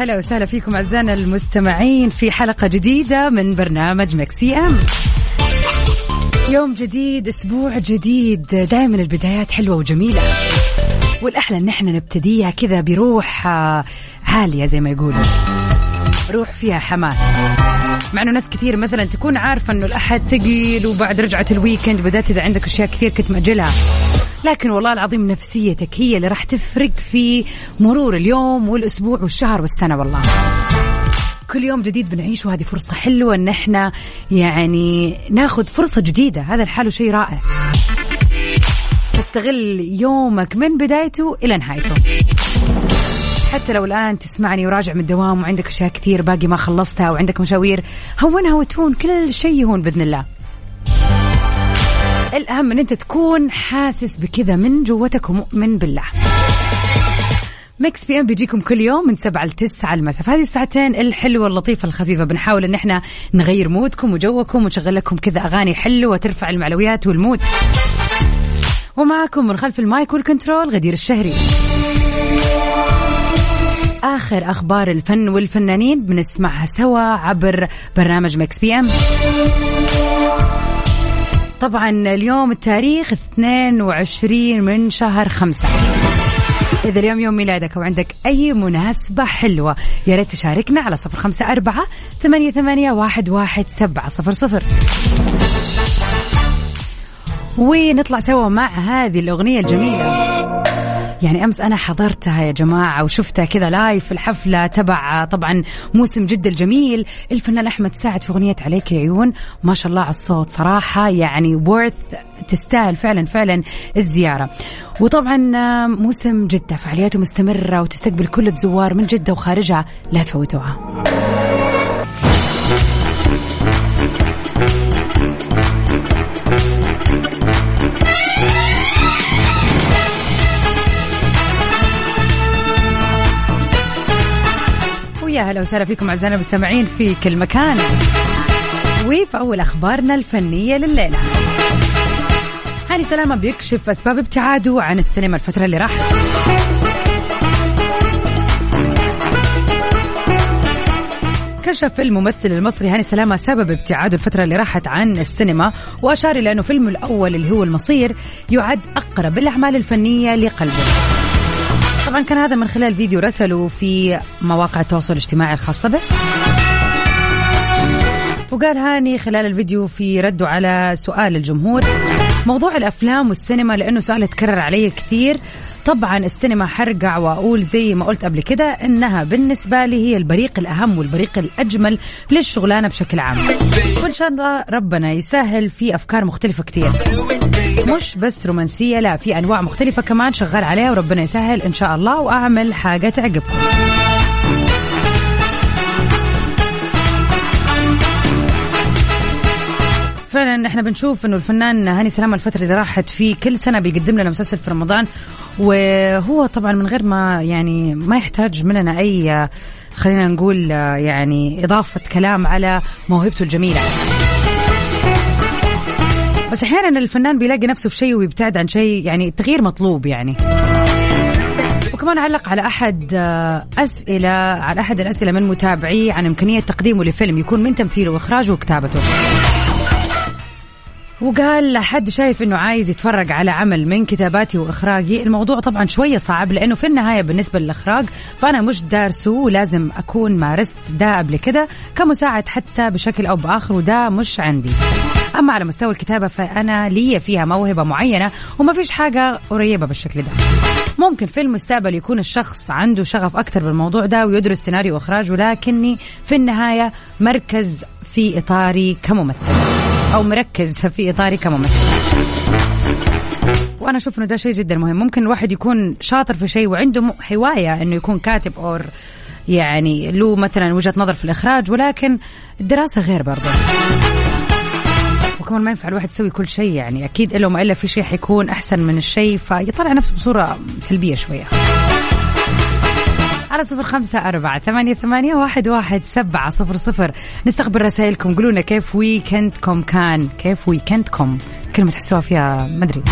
هلا وسهلا فيكم أعزائنا المستمعين في حلقة جديدة من برنامج Mix PM. يوم جديد أسبوع جديد دائما البدايات حلوة وجميلة. والأحلى إن إحنا نبتديها كذا بروح آه، عالية زي ما يقولوا. روح فيها حماس. مع إنه ناس كثير مثلا تكون عارفة إنه الأحد ثقيل وبعد رجعة ال weekend بدات إذا عندك أشياء كثير كنت مأجلها. لكن والله العظيم نفسيتك هي اللي راح تفرق في مرور اليوم والأسبوع والشهر والسنة والله. كل يوم جديد بنعيش وهذه فرصة حلوة إن إحنا يعني ناخذ فرصة جديدة. هذا الحال شيء رائع. استغل يومك من بدايته إلى نهايته. حتى لو الآن تسمعني وراجع من الدوام وعندك أشياء كثير باقي ما خلصتها وعندك مشاوير هونها وتهون كل شيء يهون بإذن الله. الأهم أن أنت تكون حاسس بكذا من جوتك ومؤمن بالله. Mix PM بيجيكم كل يوم من سبعة لتسعة المساء. في هذه الساعتين الحلوة اللطيفة الخفيفة بنحاول أن إحنا نغير mood كم وجوكم ونشغل لكم كذا أغاني حلوة ترفع المعنويات وال mood. ومعكم من خلف ال mic وال control غدير الشهري. آخر أخبار الفن والفنانين بنسمعها سوا عبر برنامج Mix PM طبعا اليوم التاريخ 22 من شهر خمسة. إذا اليوم يوم ميلادك أو عندك أي مناسبة حلوة يا ريت تشاركنا على صفر خمسة أربعة ثمانية, ثمانية واحد, واحد سبعة صفر صفر. ونطلع سوا مع هذه الأغنية الجميلة. يعني أمس أنا حضرتها يا جماعة وشفتها كذا لايف في الحفلة تبع طبعا موسم جده الجميل. الفنان أحمد سعد في أغنية عليك يا عيون. ما شاء الله على الصوت صراحة يعني وورث تستاهل فعلا فعلا الزيارة. وطبعا موسم جدة فعالياته مستمرة وتستقبل كل الزوار من جدة وخارجها. لا تفوتوها. هلا وسهلا فيكم أعزائنا المستمعين في كل مكان. وفي أول أخبارنا الفنية لليلة. هاني سلامة بيكشف أسباب ابتعاده عن السينما الفترة اللي راحت. كشف الممثل المصري هاني سلامة سبب ابتعاده الفترة اللي راحت عن السينما وأشار إلى أنه فيلمه الأول اللي هو المصير يعد أقرب الأعمال الفنية لقلبه. طبعا كان هذا من خلال فيديو رسله في مواقع التواصل الاجتماعي الخاصة به. وقال هاني خلال الفيديو في رده على سؤال الجمهور موضوع الأفلام والسينما لأنه سؤال تكرر علي كثير. طبعا السينما حرجع وأقول زي ما قلت قبل كده إنها بالنسبة لي هي البريق الأهم والبريق الأجمل للشغلانة بشكل عام. وإن شاء الله ربنا يسهل في أفكار مختلفة كثير. مش بس رومانسية لا في أنواع مختلفة كمان شغال عليها وربنا يسهل إن شاء الله وأعمل حاجة تعجبكم. فعلا إحنا بنشوف إنه الفنان هاني سلامة الفترة اللي راحت في كل سنة بيقدم لنا مسلسل في رمضان وهو طبعا من غير ما يعني ما يحتاج مننا أي خلينا نقول يعني إضافة كلام على موهبته الجميلة. بس أحيانا الفنان بيلاقي نفسه في شيء ويبتعد عن شيء يعني التغيير مطلوب يعني. وكمان علق على أحد أسئلة على أحد الأسئلة من متابعيه عن إمكانية تقديمه لفيلم يكون من تمثيله وإخراجه وكتابته. وقال لحد شايف إنه عايز يتفرج على عمل من كتاباتي واخراجي الموضوع طبعا شوية صعب لأنه في النهاية بالنسبة للإخراج فأنا مش دارسه ولازم أكون مارست ده قبل كده كمساعد حتى بشكل أو بآخر وده مش عندي. أما على مستوى الكتابة فأنا لي فيها موهبة معينة وما فيش حاجة قريبة بالشكل ده. ممكن في المستقبل يكون الشخص عنده شغف أكثر بالموضوع ده ويدرس سيناريو واخراج ولكني في النهاية مركز في إطاري كممثل. أو مركز في إطاري كممثل وأنا أشوف إنه ده شيء جدا مهم. ممكن الواحد يكون شاطر في شيء وعنده هواية إنه يكون كاتب أو يعني له مثلا وجهة نظر في الإخراج ولكن الدراسة غير برضه. وكمان ما ينفع الواحد يسوي كل شيء يعني أكيد الا وما الا في شيء حيكون أحسن من الشيء فيطلع نفسه بصورة سلبية شوية. على صفر خمسة أربعة ثمانية, ثمانية واحد, واحد سبعة صفر صفر. نستقبل رسائلكم. قولونا كيف weekend كم كان؟ كيف weekend كم كلمة تحسوها فيها ما أدري.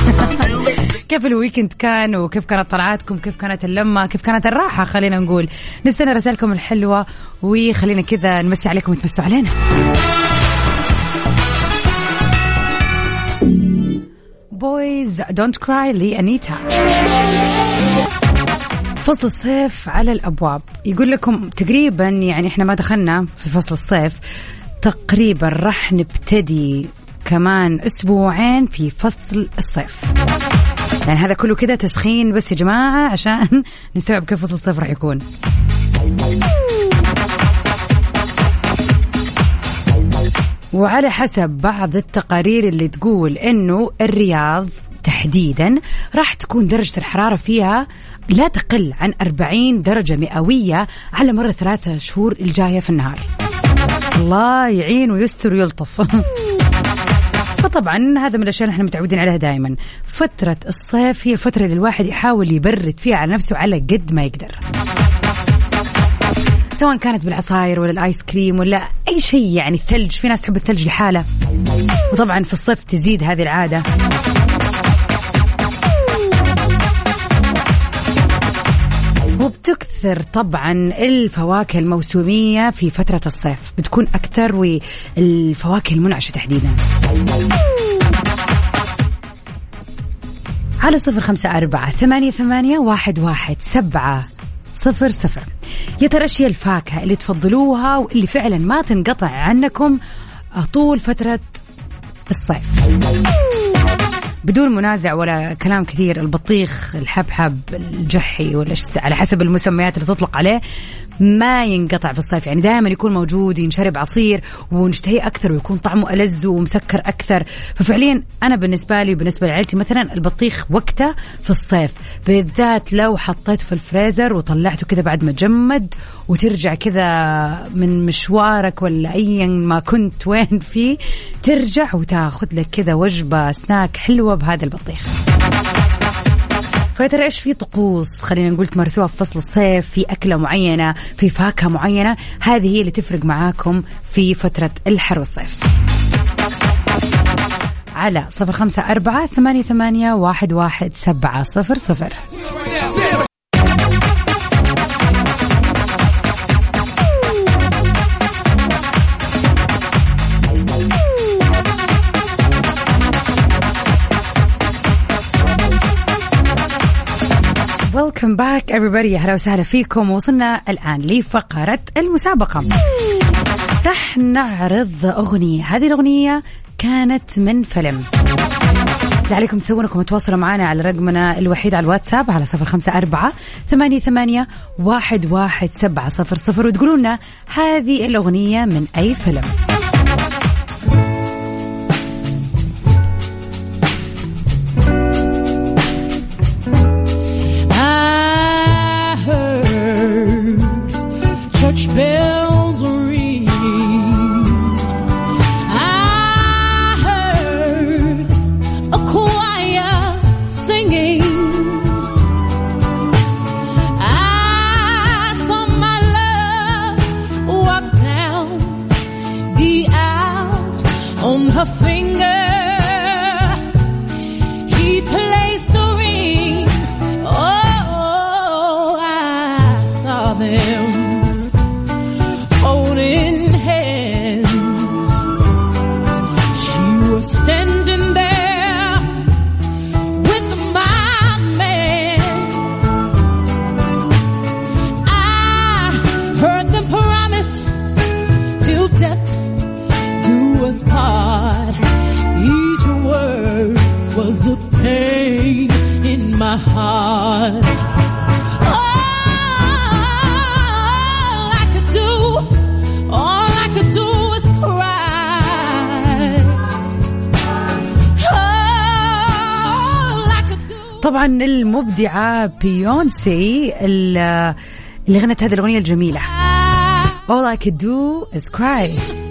كيف ال weekend كان؟ وكيف كانت طلعاتكم؟ كيف كانت اللمة؟ كيف كانت الراحة؟ خلينا نقول. نستنى رسائلكم الحلوة وخلينا كذا نمسي عليكم وتمسوا علينا. Boys Don't Cry لأنيتا فصل الصيف على الأبواب. يقول لكم تقريبا يعني إحنا ما دخلنا في فصل الصيف تقريبا راح نبتدي كمان أسبوعين في فصل الصيف. يعني هذا كله كده تسخين بس يا جماعة عشان نستوعب كيف فصل الصيف راح يكون. وعلى حسب بعض التقارير اللي تقول إنه الرياض تحديدا راح تكون درجة الحرارة فيها لا تقل عن 40 درجة مئوية على مر ثلاثة شهور الجاية في النهار. الله يعين ويستر ويلطف. فطبعا هذا من الأشياء اللي إحنا متعودين عليها دائما فترة الصيف هي الفترة اللي الواحد يحاول يبرد فيها على نفسه على قد ما يقدر. سواء كانت بالعصاير ولا الآيس كريم ولا أي شيء يعني الثلج في ناس تحب الثلج لحاله. وطبعا في الصيف تزيد هذه العادة. وبتكثر طبعا الفواكه الموسمية في فترة الصيف. بتكون أكثر والفواكه المنعشة تحديدا. على صفر خمسة أربعة ثمانية, ثمانية واحد, واحد سبعة صفر صفر. يا ترى إيش الفاكهة اللي تفضلوها واللي فعلا ما تنقطع عنكم طول فترة الصيف؟ بدون منازع ولا كلام كثير البطيخ الحبحب الجحي ولا على حسب المسميات اللي تطلق عليه ما ينقطع في الصيف. يعني دائما يكون موجود ينشرب عصير ونشتهيه أكثر ويكون طعمه ألذ ومسكر أكثر. ففعليا أنا بالنسبة لي وبالنسبة لعائلتي مثلا البطيخ وقته في الصيف. بالذات لو حطيته في الفريزر وطلعته كذا بعد ما جمد وترجع كذا من مشوارك ولا ايا ما كنت وين فيه ترجع وتاخذ لك كذا وجبة سناك حلوة بهذا البطيخ. فترى إيش في طقوس؟ خلينا نقول تمارسوها في فصل الصيف في أكلة معينة في فاكهة معينة. هذه هي اللي تفرق معاكم في فترة الحر والصيف. على صفر خمسة أربعة ثمانية, ثمانية واحد, واحد سبعة صفر صفر. ويلكم باك everybody. أهلا وسهلا فيكم. وصلنا الآن لفقرة المسابقة. راح نعرض أغنية. هذه الأغنية كانت من فيلم. عليكم تسوون انكم تواصلوا معنا على رقمنا الوحيد على الواتساب على صفر خمسة أربعة ثمانية, ثمانية واحد, واحد سبعة صفر صفر وتقولوا لنا هذه الأغنية من أي فيلم. طبعا المبدعة بيونسي اللي غنت هذه الأغنية الجميلة. All I could do is cry.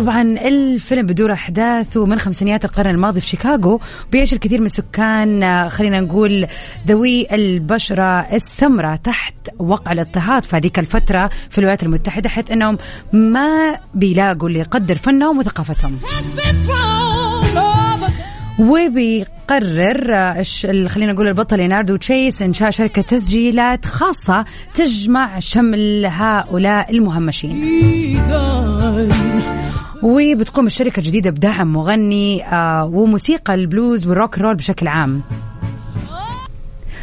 طبعا الفيلم بدور أحداثه من خمسينيات القرن الماضي في شيكاغو بيعيش الكثير من سكان آه، خلينا نقول ذوي البشرة السمراء تحت وقع الاضطهاد في هذيك الفترة في الولايات المتحدة حيث إنهم ما بيلاقوا اللي يقدر فنهم وثقافتهم. وبيقرر آه، خلينا نقول البطل ليناردو تشيس إنشاء شركة تسجيلات خاصة تجمع شمل هؤلاء المهمشين. وبتقوم الشركة الجديدة بدعم مغني آه وموسيقى ال blues وال rock roll بشكل عام.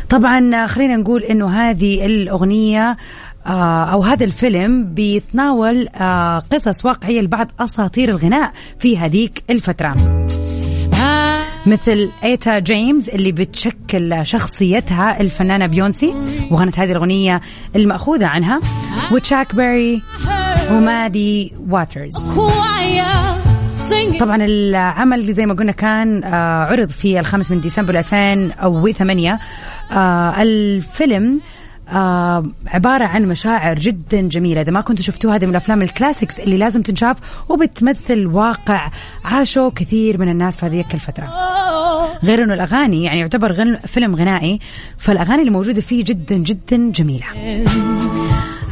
طبعا آه، خلينا نقول إنه هذه الأغنية آه أو هذا الفيلم بيتناول قصص واقعية لبعض أساطير الغناء في هذيك الفترة. مثل إيتا جيمس اللي بتشكل شخصيتها الفنانة بيونسي وغنت هذه الأغنية المأخوذة عنها وتشاك بيري ومادي واترز. طبعا العمل زي ما قلنا كان آه، عرض في الخامس من ديسمبر 2008 آه، الفيلم آه عبارة عن مشاعر جدا جميلة. إذا ما كنتوا شفتوها هذه من الأفلام الكلاسيكس اللي لازم تنشاف وبتمثل واقع عاشوا كثير من الناس في هذه الفترة. غير أنه الأغاني يعني يعتبر فيلم غنائي فالأغاني اللي موجودة فيه جدا جدا جميلة.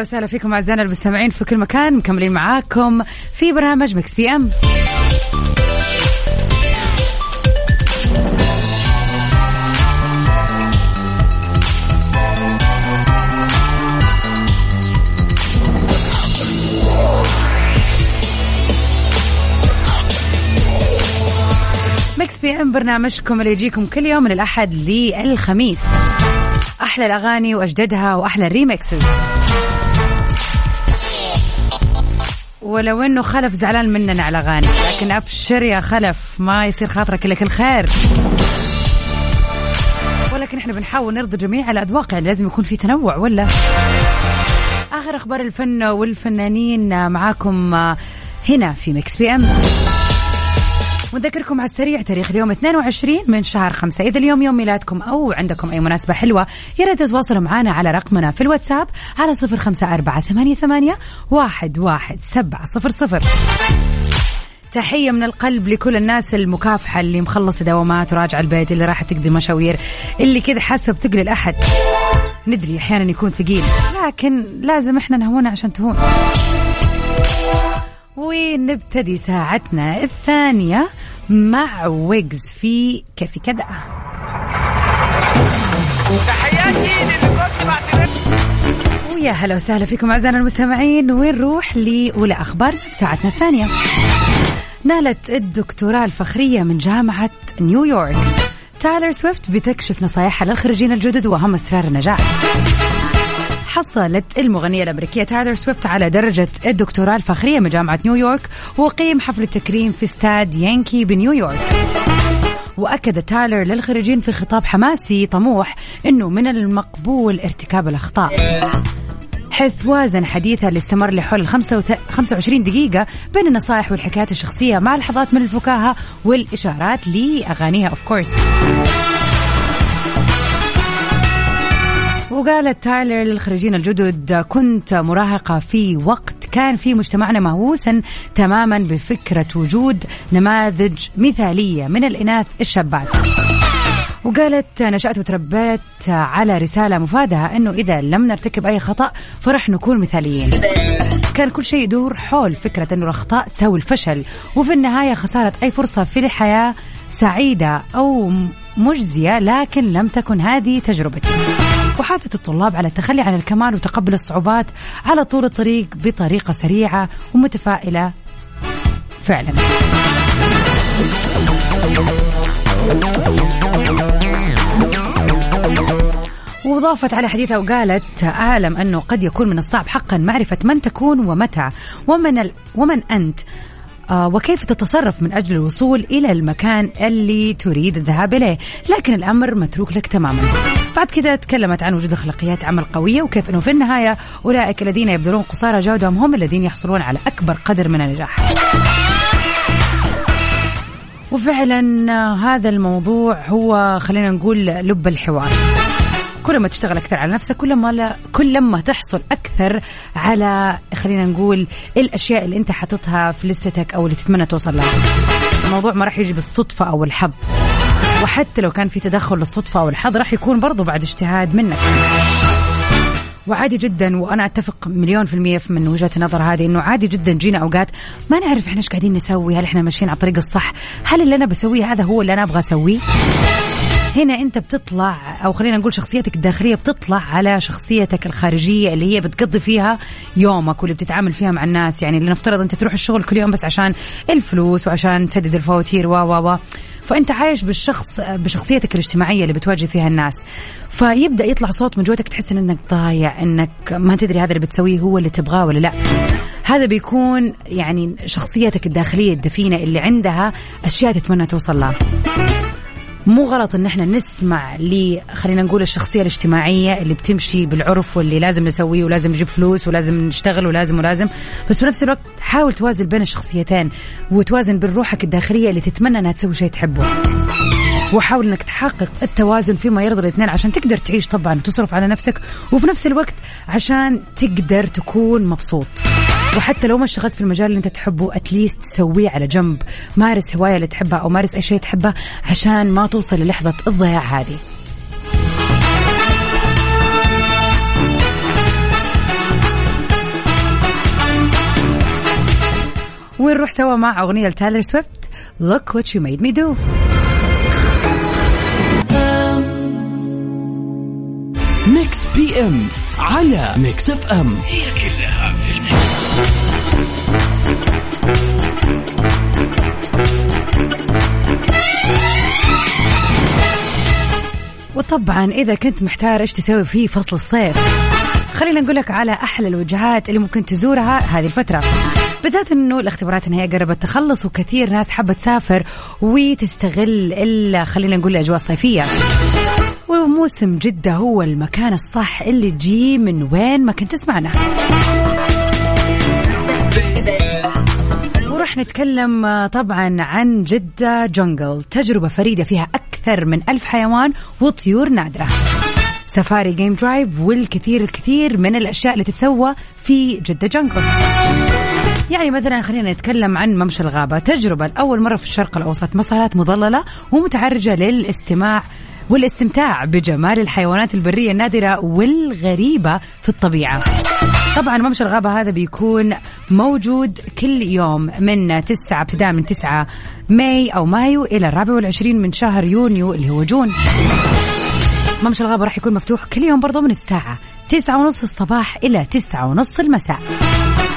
أهلا وسهلا فيكم أعزائنا المستمعين في كل مكان مكملين معاكم في برنامج Mix PM. Mix PM برنامجكم اللي يجيكم كل يوم من الأحد للخميس. أحلى الأغاني وأجددها وأحلى ال remixes ولو إنه خلف زعلان مننا على اغاني لكن أبشر يا خلف ما يصير خاطرك إلا كل خير. ولكن إحنا بنحاول نرضي جميع الأذواق يعني لازم يكون في تنوع ولا؟ آخر أخبار الفن والفنانين معاكم هنا في Mix PM. ونذكركم على السريع تاريخ اليوم 22 من شهر 5 إذا اليوم يوم ميلادكم أو عندكم أي مناسبة حلوة يا ريت تتواصلوا معنا على رقمنا في الواتساب على 05488 11700 تحية من القلب لكل الناس المكافحة اللي مخلصة دوامات وراجعة البيت اللي راح تقضي مشاوير اللي كذا حاسة بثقل الأحد. ندري أحيانا يكون ثقيل لكن لازم إحنا نهون عشان تهون. ونبتدي ساعتنا الثانية مع ويجز في كيف كذا تحياتي ويا هلا وسهلا فيكم أعزائنا المستمعين. ونروح لاولى أخبار في ساعتنا الثانية؟ نالت الدكتوراه الفخرية من جامعة نيويورك. تايلر سويفت بتكشف نصايحها للخريجين الجدد واهم أسرار النجاح. حصلت المغنية الأمريكية تايلر سويفت على درجة الدكتوراه الفخرية من جامعة نيويورك وقيم حفل التكريم في استاد يانكي بنيويورك وأكد تايلر للخريجين في خطاب حماسي طموح أنه من المقبول ارتكاب الأخطاء. حيث وازن حديثه اللي استمر لحول 25 دقيقة بين النصائح والحكايات الشخصية مع لحظات من الفكاهة والإشارات لأغانيها of course وقالت تايلر للخريجين الجدد كنت مراهقة في وقت كان في مجتمعنا مهووسا تماما بفكرة وجود نماذج مثالية من الإناث الشابات. وقالت نشأت وتربيت على رسالة مفادها أنه إذا لم نرتكب أي خطأ فرح نكون مثاليين. كان كل شيء يدور حول فكرة أنه الأخطاء تساوي الفشل وفي النهاية خسارة أي فرصة في الحياة سعيدة أو مجزية لكن لم تكن هذه تجربتي. وحثت الطلاب على التخلي عن الكمال وتقبل الصعوبات على طول الطريق بطريقة سريعة ومتفائلة. فعلا. وضافت على حديثها وقالت أعلم أنه قد يكون من الصعب حقا معرفة من تكون ومتى ومن, ال... ومن أنت. وكيف تتصرف من أجل الوصول إلى المكان اللي تريد الذهاب إليه. لكن الأمر متروك لك تماما. بعد كده تكلمت عن وجود أخلاقيات عمل قوية وكيف أنه في النهاية أولئك الذين يبذلون قصارى جهدهم هم الذين يحصلون على أكبر قدر من النجاح. وفعلا آه، هذا الموضوع هو خلينا نقول لب الحوار. كل ما تشتغل أكثر على نفسك كل ما لا كل ما تحصل أكثر على خلينا نقول الأشياء اللي أنت حاططها في لستك أو اللي تتمنى توصل لها. الموضوع ما راح يجي بالصدفة أو الحظ. وحتى لو كان في تدخل للصدفة أو الحظ راح يكون برضو بعد اجتهاد منك. وعادي جدا وأنا أتفق مليون في المية من وجهة النظر هذه إنه عادي جدا جينا أوقات ما نعرف إحنا إيش قاعدين نسوي هل إحنا ماشيين على الطريق الصح هل اللي أنا بسويه هذا هو اللي أنا أبغى أسويه؟ هنا انت بتطلع أو خلينا نقول شخصيتك الداخلية بتطلع على شخصيتك الخارجية اللي هي بتقضي فيها يومك واللي بتتعامل فيها مع الناس. يعني لنفترض انت تروح الشغل كل يوم بس عشان الفلوس وعشان تسدد الفواتير و و و فأنت عايش بالشخص بشخصيتك الاجتماعية اللي بتواجه فيها الناس. فيبدأ يطلع صوت من جوتك تحس إنك ضايع إنك ما تدري هذا اللي بتسويه هو اللي تبغاه ولا لا. هذا بيكون يعني شخصيتك الداخلية الدفينة اللي عندها أشياء تتمنى توصل لها. مو غلط إن إحنا نسمع ل خلينا نقول الشخصية الاجتماعية اللي بتمشي بالعرف واللي لازم نسويه ولازم نجيب فلوس ولازم نشتغل ولازم ولازم. بس في نفس الوقت حاول توازن بين الشخصيتين وتوازن بين روحك الداخلية اللي تتمنى إنها تسوي شيء تحبه. وحاول إنك تحقق التوازن فيما يرضي الاثنين عشان تقدر تعيش طبعا وتصرف على نفسك وفي نفس الوقت عشان تقدر تكون مبسوط. وحتى لو ما اشتغلت في المجال اللي انت تحبه اتليست سويه على جنب. مارس هواية اللي تحبها أو مارس أي شيء تحبه عشان ما توصل للحظة الضياع هذه. ونروح سوا مع أغنية تايلر سويفت؟ Look what you made me do. ميكس PM على ميكس FM. هي كلها. وطبعا إذا كنت محتار إيش تسوي في فصل الصيف خلينا نقول لك على أحلى الوجهات اللي ممكن تزورها هذه الفترة. بالذات إنه الاختبارات النهائية قربت تخلص وكثير ناس حابة تسافر وتستغل إلا خلينا نقول الأجواء الصيفية. وموسم جدة هو المكان الصح اللي تجي من وين ما كنت تسمعنا. وراح نتكلم آه، طبعا عن جدة جنجل تجربة فريدة فيها أكثر من ألف حيوان وطيور نادرة. سفاري game drive والكثير الكثير من الأشياء اللي تتسوى في جدة جنجل. يعني مثلا خلينا نتكلم عن ممشى الغابة. تجربة لأول مرة في الشرق الأوسط. مسارات مظللة ومتعرجة للاستماع والاستمتاع بجمال الحيوانات البرية النادرة والغريبة في الطبيعة. طبعا ممشى الغابة هذا بيكون موجود كل يوم من 9 ابتداء من 9 ماي أو مايو إلى الرابع والعشرين من شهر يونيو اللي هو June. ممشى الغابة راح يكون مفتوح كل يوم برضو من الساعة تسعة ونص الصباح إلى تسعة ونص المساء.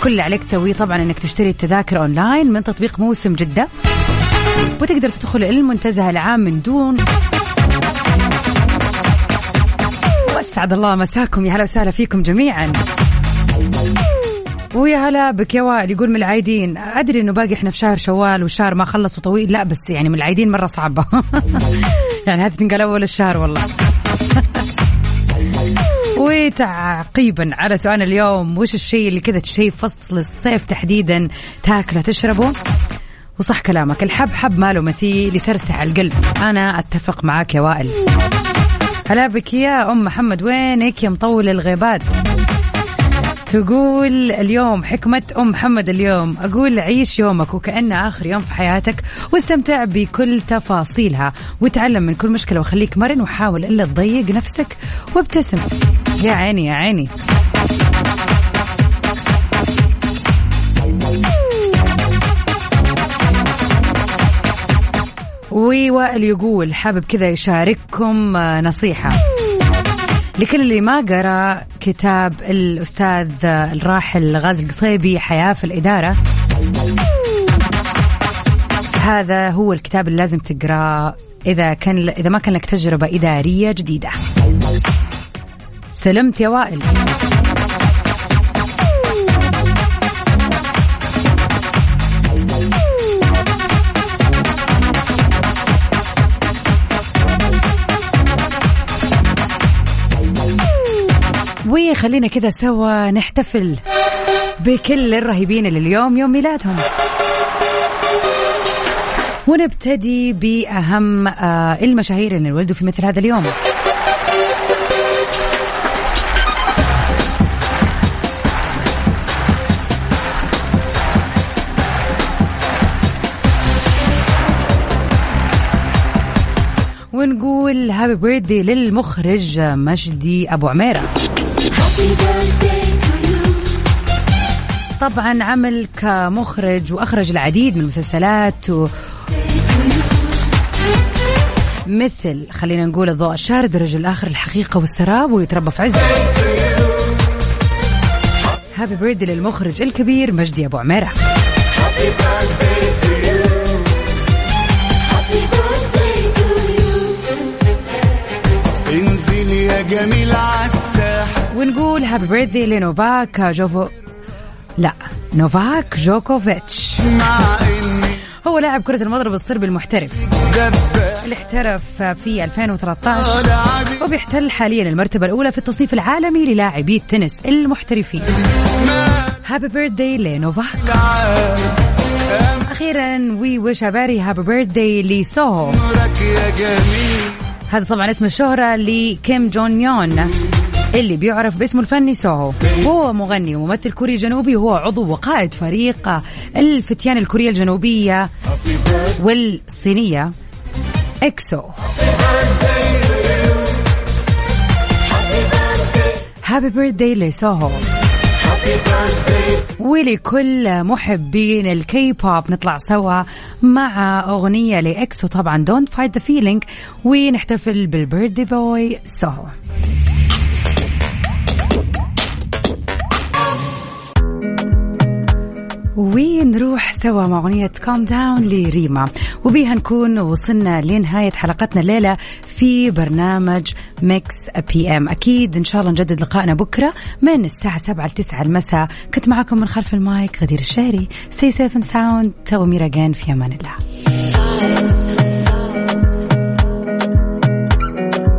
كل اللي عليك تسويه طبعا إنك تشتري التذاكر أونلاين من تطبيق موسم جدة. وتقدر تدخل المنتزه العام من دون. وأسعد الله مساكم. يا هلا وسهلا فيكم جميعا. ويا هلا بك يا وائل يقول من العايدين. أدري إنه باقي إحنا في شهر شوال والشهر ما خلص وطويل. لا بس يعني من العايدين مرة صعبة. يعني هذه تنقل أول الشهر والله. وتعقيبا على سؤال اليوم وش الشيء اللي كذا شيء فصل الصيف تحديدا تاكله تشربه؟ وصح كلامك. الحبحب ماله مثيل يسرسع القلب. أنا أتفق معاك يا وائل. هلا بك يا أم محمد. وينك يا مطول الغيبات؟ تقول اليوم حكمة أم محمد اليوم. أقول عيش يومك وكأنه آخر يوم في حياتك واستمتع بكل تفاصيلها وتعلم من كل مشكلة وخليك مرن وحاول إلا تضيق نفسك وابتسم. يا عيني يا عيني. ووائل يقول حابب كذا يشارككم آه، نصيحة. لكل اللي ما قرأ كتاب الأستاذ الراحل غازي القصيبي حياة في الإدارة. هذا هو الكتاب اللي لازم تقراه إذا كان إذا ما كان لك تجربة إدارية جديدة. سلمت يا وائل. وخلينا كذا سوا نحتفل بكل الرهيبين اللي اليوم يوم ميلادهم. ونبتدي بأهم آه، المشاهير اللي ولدوا في مثل هذا اليوم. هابي بيرثدي للمخرج مجدي أبو عميرة. طبعا عمل كمخرج وأخرج العديد من المسلسلات و... مثل خلينا نقول الضوء الشارد الرجل الآخر الحقيقة والسراب ويتربى في عزه. هابي بيرثدي للمخرج الكبير مجدي أبو عميرة. جميل عالساحة ونقول happy birthday لنوفاك جوفو لا نوفاك جوكوفيتش. هو لاعب كرة المضرب الصربي المحترف. اللي احترف في 2013 لعبي وبيحتل حاليا المرتبة الأولى في التصنيف العالمي للاعبي التنس المحترفين. happy birthday لنوفاك. أخيرا we wish happy birthday لسوهو. عمرك يا جميل. هذا طبعا اسم الشهرة لكيم جون يون اللي بيعرف باسمه الفني سوهو هو مغني وممثل كوري جنوبي وهو عضو وقائد فريق الفتيان الكورية الجنوبية والصينية إكسو. happy birthday لسوهو ولكل محبين الكي بوب نطلع سوا مع أغنية لإكسو. طبعا Don't Fight the Feeling ونحتفل بال birthday boy. سوهو ونروح سوا مع أغنية Calm Down لريما. وبيها نكون وصلنا لنهاية حلقتنا الليلة في برنامج ميكس PM أكيد إن شاء الله نجدد لقائنا بكرة من الساعة 7 ل 9 المساء. كنت معكم من خلف المايك غدير الشهري. Safe and sound. تو ميرا في أمان الله.